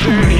Sure.